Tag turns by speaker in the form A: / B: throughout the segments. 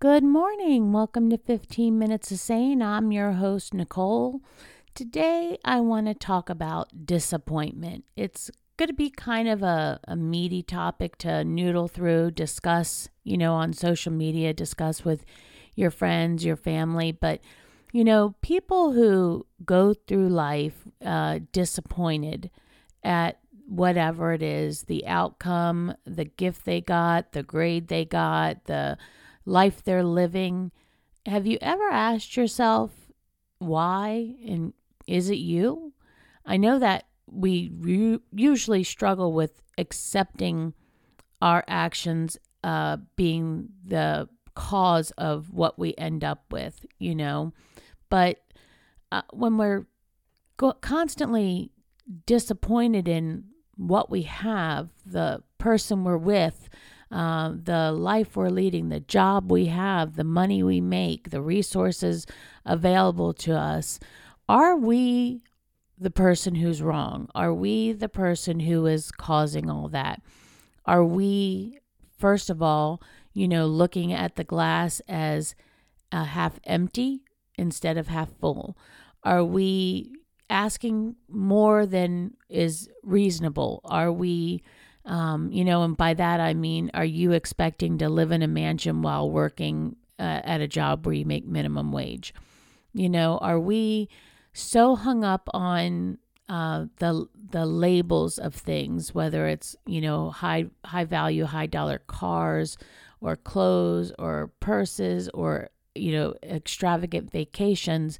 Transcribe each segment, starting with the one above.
A: Good morning. Welcome to 15 Minutes of Sane. I'm your host, Nicole. Today, I want to talk about disappointment. It's going to be kind of a, a meaty topic to noodle through, discuss, you know, on social media, discuss with your friends, your family. But, you know, people who go through life uh, disappointed at whatever it is the outcome, the gift they got, the grade they got, the life they're living. Have you ever asked yourself why and is it you? I know that we re- usually struggle with accepting our actions uh, being the cause of what we end up with, you know. But uh, when we're go- constantly disappointed in what we have, the person we're with, uh, the life we're leading, the job we have, the money we make, the resources available to us, are we the person who's wrong? Are we the person who is causing all that? Are we, first of all, you know, looking at the glass as uh, half empty instead of half full? Are we asking more than is reasonable? Are we, um, you know, and by that I mean, are you expecting to live in a mansion while working uh, at a job where you make minimum wage? You know, are we so hung up on uh, the the labels of things, whether it's you know high high value, high dollar cars, or clothes, or purses, or you know extravagant vacations,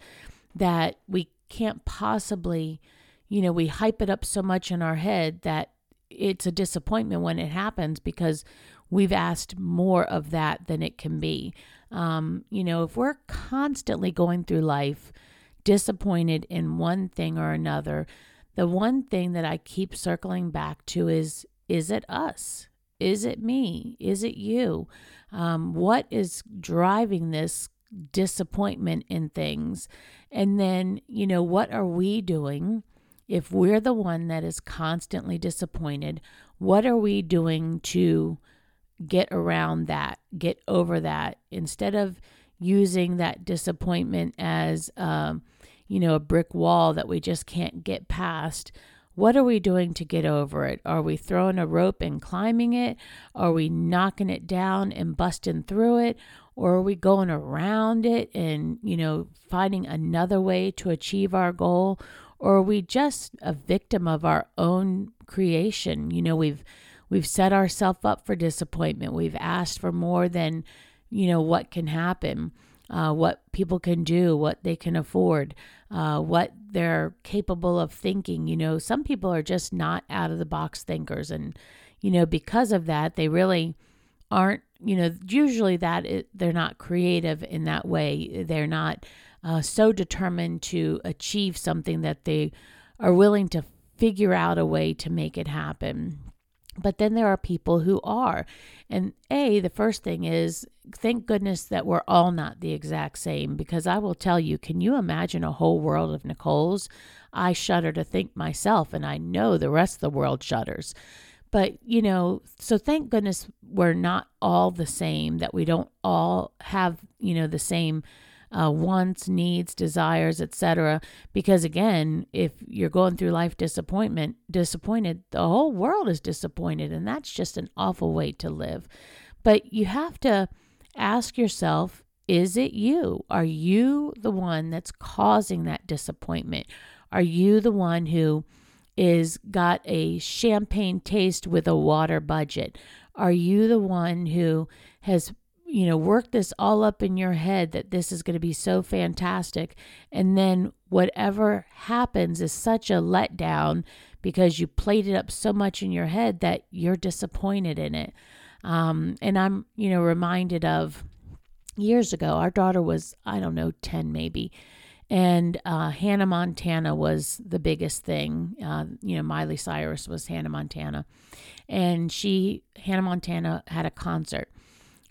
A: that we can't possibly, you know, we hype it up so much in our head that it's a disappointment when it happens because we've asked more of that than it can be. Um, you know, if we're constantly going through life disappointed in one thing or another, the one thing that I keep circling back to is is it us? Is it me? Is it you? Um, what is driving this disappointment in things? And then, you know, what are we doing if we're the one that is constantly disappointed? What are we doing to get around that, get over that, instead of using that disappointment as, um, you know, a brick wall that we just can't get past. What are we doing to get over it? Are we throwing a rope and climbing it? Are we knocking it down and busting through it? Or are we going around it and, you know, finding another way to achieve our goal? Or are we just a victim of our own creation? You know, we've we've set ourselves up for disappointment. We've asked for more than, you know, what can happen uh, what people can do, what they can afford, uh, what they're capable of thinking. You know, some people are just not out of the box thinkers. And, you know, because of that, they really aren't, you know, usually that it, they're not creative in that way. They're not uh, so determined to achieve something that they are willing to figure out a way to make it happen. But then there are people who are. And A, the first thing is thank goodness that we're all not the exact same because I will tell you, can you imagine a whole world of Nicole's? I shudder to think myself, and I know the rest of the world shudders. But, you know, so thank goodness we're not all the same, that we don't all have, you know, the same uh, wants, needs, desires, etc. Because again, if you're going through life disappointment, disappointed, the whole world is disappointed, and that's just an awful way to live. But you have to ask yourself, is it you? Are you the one that's causing that disappointment? Are you the one who is got a champagne taste with a water budget? Are you the one who has you know, work this all up in your head that this is going to be so fantastic. And then whatever happens is such a letdown because you played it up so much in your head that you're disappointed in it. Um, and I'm, you know, reminded of years ago, our daughter was, I don't know, 10 maybe. And uh, Hannah Montana was the biggest thing. Uh, you know, Miley Cyrus was Hannah Montana. And she, Hannah Montana, had a concert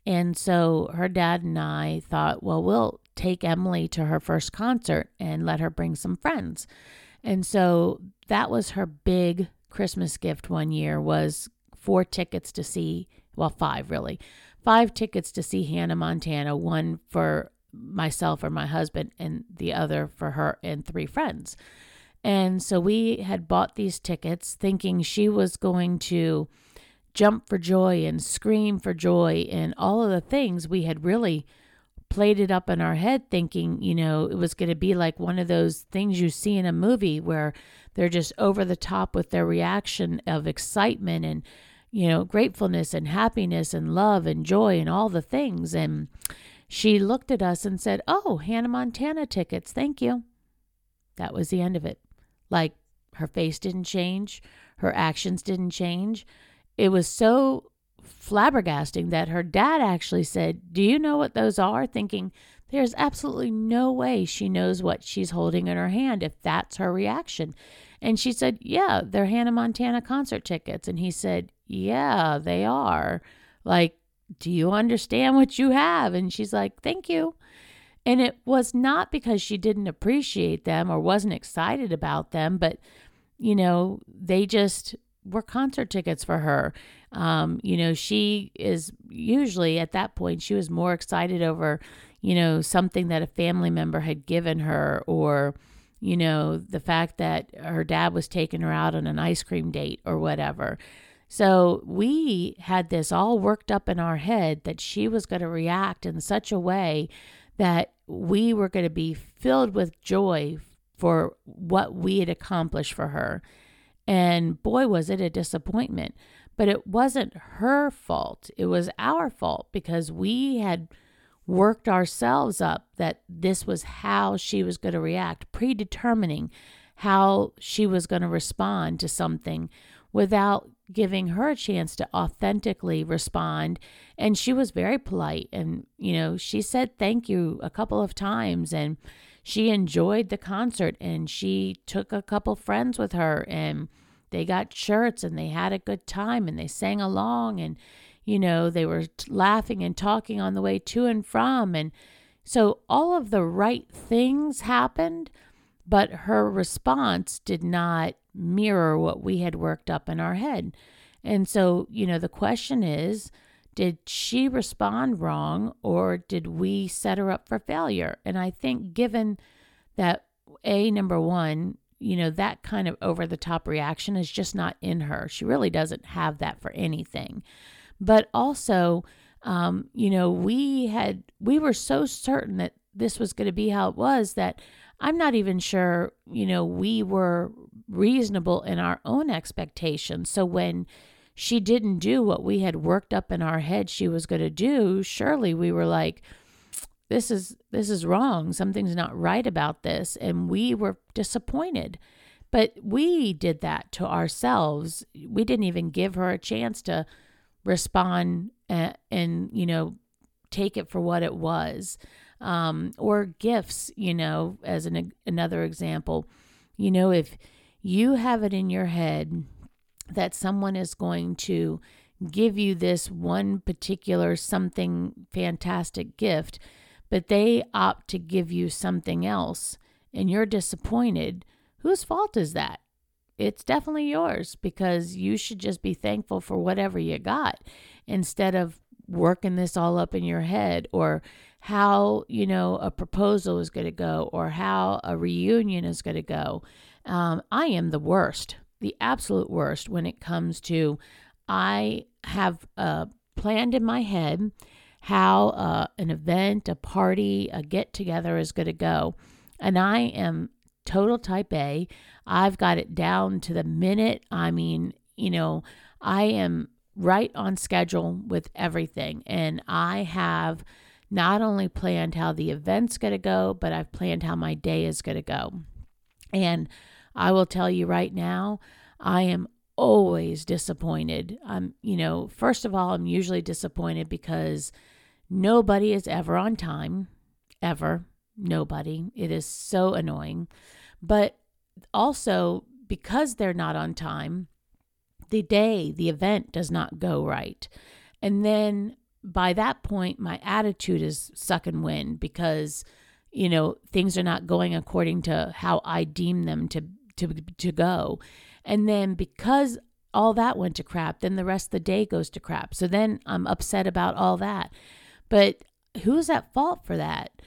A: and so her dad and I thought, well, we'll take Emily to her first concert and let her bring some friends. And so that was her big Christmas gift one year was four tickets to see, well, five really, five tickets to see Hannah Montana, one for myself or my husband, and the other for her and three friends. And so we had bought these tickets thinking she was going to jump for joy and scream for joy and all of the things we had really played it up in our head thinking, you know, it was going to be like one of those things you see in a movie where they're just over the top with their reaction of excitement and, you know, gratefulness and happiness and love and joy and all the things. And she looked at us and said, Oh, Hannah Montana tickets. Thank you. That was the end of it. Like her face didn't change, her actions didn't change. It was so flabbergasting that her dad actually said, Do you know what those are? Thinking, there's absolutely no way she knows what she's holding in her hand if that's her reaction. And she said, Yeah, they're Hannah Montana concert tickets. And he said, Yeah, they are. Like, do you understand what you have? And she's like, Thank you. And it was not because she didn't appreciate them or wasn't excited about them, but, you know, they just were concert tickets for her. Um, you know, she is usually at that point, she was more excited over, you know, something that a family member had given her or, you know, the fact that her dad was taking her out on an ice cream date or whatever. So we had this all worked up in our head that she was going to react in such a way that we were going to be filled with joy for what we had accomplished for her. And boy, was it a disappointment. But it wasn't her fault. It was our fault because we had worked ourselves up that this was how she was going to react, predetermining how she was going to respond to something without giving her a chance to authentically respond. And she was very polite. And, you know, she said thank you a couple of times and she enjoyed the concert and she took a couple friends with her and they got shirts and they had a good time and they sang along and you know they were laughing and talking on the way to and from and so all of the right things happened but her response did not mirror what we had worked up in our head. And so you know the question is did she respond wrong or did we set her up for failure and i think given that a number one you know, that kind of over the top reaction is just not in her. She really doesn't have that for anything. But also, um, you know, we had, we were so certain that this was going to be how it was that I'm not even sure, you know, we were reasonable in our own expectations. So when she didn't do what we had worked up in our head she was going to do, surely we were like, this is this is wrong. Something's not right about this. And we were disappointed. But we did that to ourselves. We didn't even give her a chance to respond and, and you know take it for what it was. Um, or gifts you know as an another example. You know if you have it in your head that someone is going to give you this one particular something fantastic gift but they opt to give you something else and you're disappointed, whose fault is that? It's definitely yours because you should just be thankful for whatever you got instead of working this all up in your head or how, you know, a proposal is going to go or how a reunion is going to go. Um, I am the worst, the absolute worst when it comes to I have uh, planned in my head how uh, an event, a party, a get together is going to go. And I am total type A. I've got it down to the minute. I mean, you know, I am right on schedule with everything. And I have not only planned how the event's going to go, but I've planned how my day is going to go. And I will tell you right now, I am always disappointed. I'm, you know, first of all, I'm usually disappointed because nobody is ever on time, ever. Nobody. It is so annoying. But also, because they're not on time, the day, the event does not go right. And then by that point, my attitude is suck and win because, you know, things are not going according to how I deem them to, to, to go. And then because all that went to crap. Then the rest of the day goes to crap. So then I'm upset about all that. But who's at fault for that?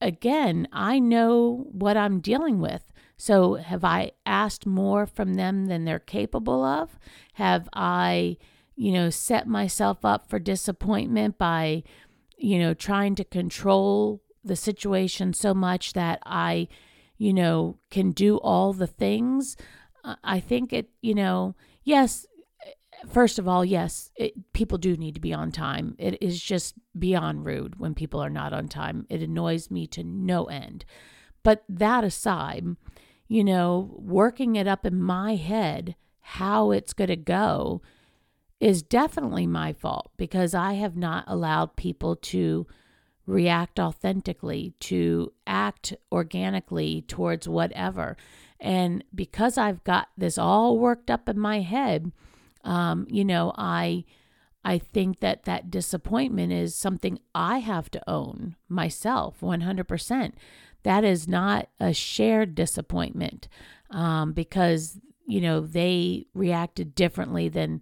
A: Again, I know what I'm dealing with. So have I asked more from them than they're capable of? Have I, you know, set myself up for disappointment by, you know, trying to control the situation so much that I, you know, can do all the things? Uh, I think it, you know, yes, first of all, yes, it, people do need to be on time. It is just beyond rude when people are not on time. It annoys me to no end. But that aside, you know, working it up in my head how it's going to go is definitely my fault because I have not allowed people to react authentically, to act organically towards whatever. And because I've got this all worked up in my head, um, you know, I I think that that disappointment is something I have to own myself 100%. That is not a shared disappointment um, because, you know, they reacted differently than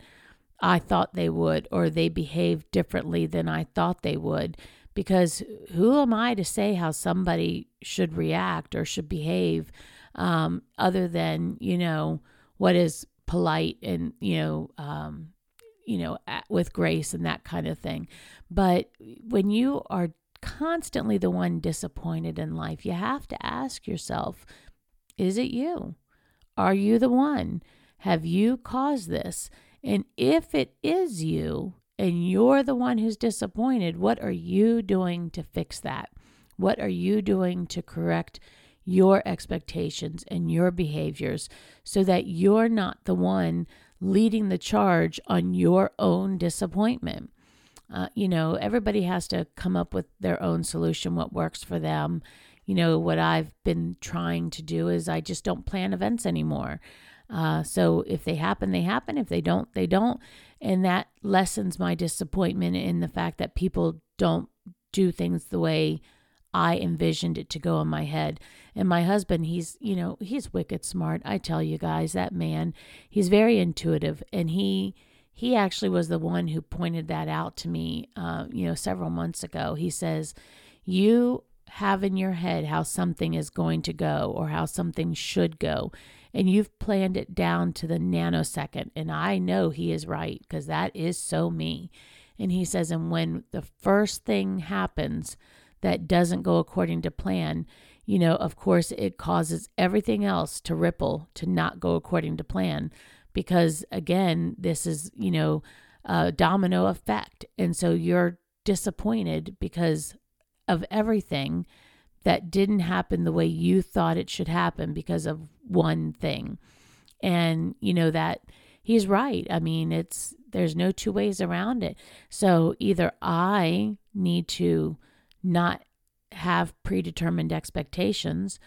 A: I thought they would, or they behaved differently than I thought they would. Because who am I to say how somebody should react or should behave um, other than, you know, what is polite and you know um, you know with grace and that kind of thing. But when you are constantly the one disappointed in life you have to ask yourself is it you? Are you the one? Have you caused this? And if it is you and you're the one who's disappointed what are you doing to fix that what are you doing to correct your expectations and your behaviors so that you're not the one leading the charge on your own disappointment. Uh, you know, everybody has to come up with their own solution, what works for them. You know, what I've been trying to do is I just don't plan events anymore. Uh, so if they happen, they happen. If they don't, they don't. And that lessens my disappointment in the fact that people don't do things the way I envisioned it to go in my head. And my husband, he's, you know, he's wicked smart. I tell you guys, that man, he's very intuitive and he he actually was the one who pointed that out to me, uh, you know, several months ago. He says, You have in your head how something is going to go or how something should go, and you've planned it down to the nanosecond. And I know he is right because that is so me. And he says, And when the first thing happens, that doesn't go according to plan, you know, of course, it causes everything else to ripple, to not go according to plan. Because again, this is, you know, a domino effect. And so you're disappointed because of everything that didn't happen the way you thought it should happen because of one thing. And, you know, that he's right. I mean, it's, there's no two ways around it. So either I need to not have predetermined expectations,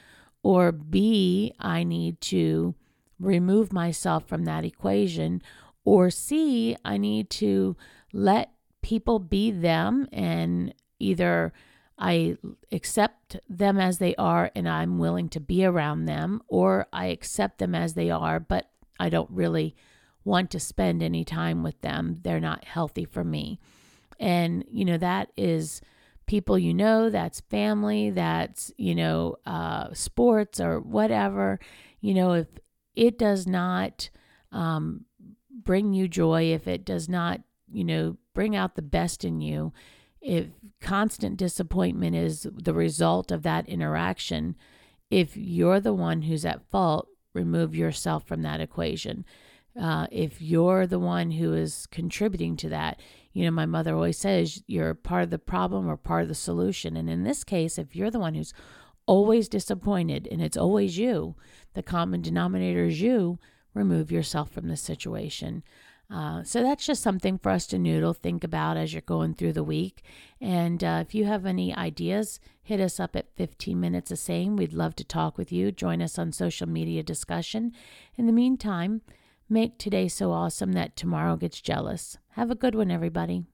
A: or B, I need to remove myself from that equation, or C, I need to let people be them and either I accept them as they are and I'm willing to be around them, or I accept them as they are, but I don't really want to spend any time with them. They're not healthy for me. And, you know, that is people you know, that's family, that's, you know, uh, sports or whatever. You know, if it does not um, bring you joy, if it does not, you know, bring out the best in you, if constant disappointment is the result of that interaction, if you're the one who's at fault, remove yourself from that equation. Uh, if you're the one who is contributing to that, you know, my mother always says you're part of the problem or part of the solution. And in this case, if you're the one who's always disappointed and it's always you, the common denominator is you, remove yourself from the situation. Uh, so that's just something for us to noodle, think about as you're going through the week. And uh, if you have any ideas, hit us up at 15 minutes of Sane. We'd love to talk with you. Join us on social media discussion. In the meantime, Make today so awesome that tomorrow gets jealous. Have a good one, everybody.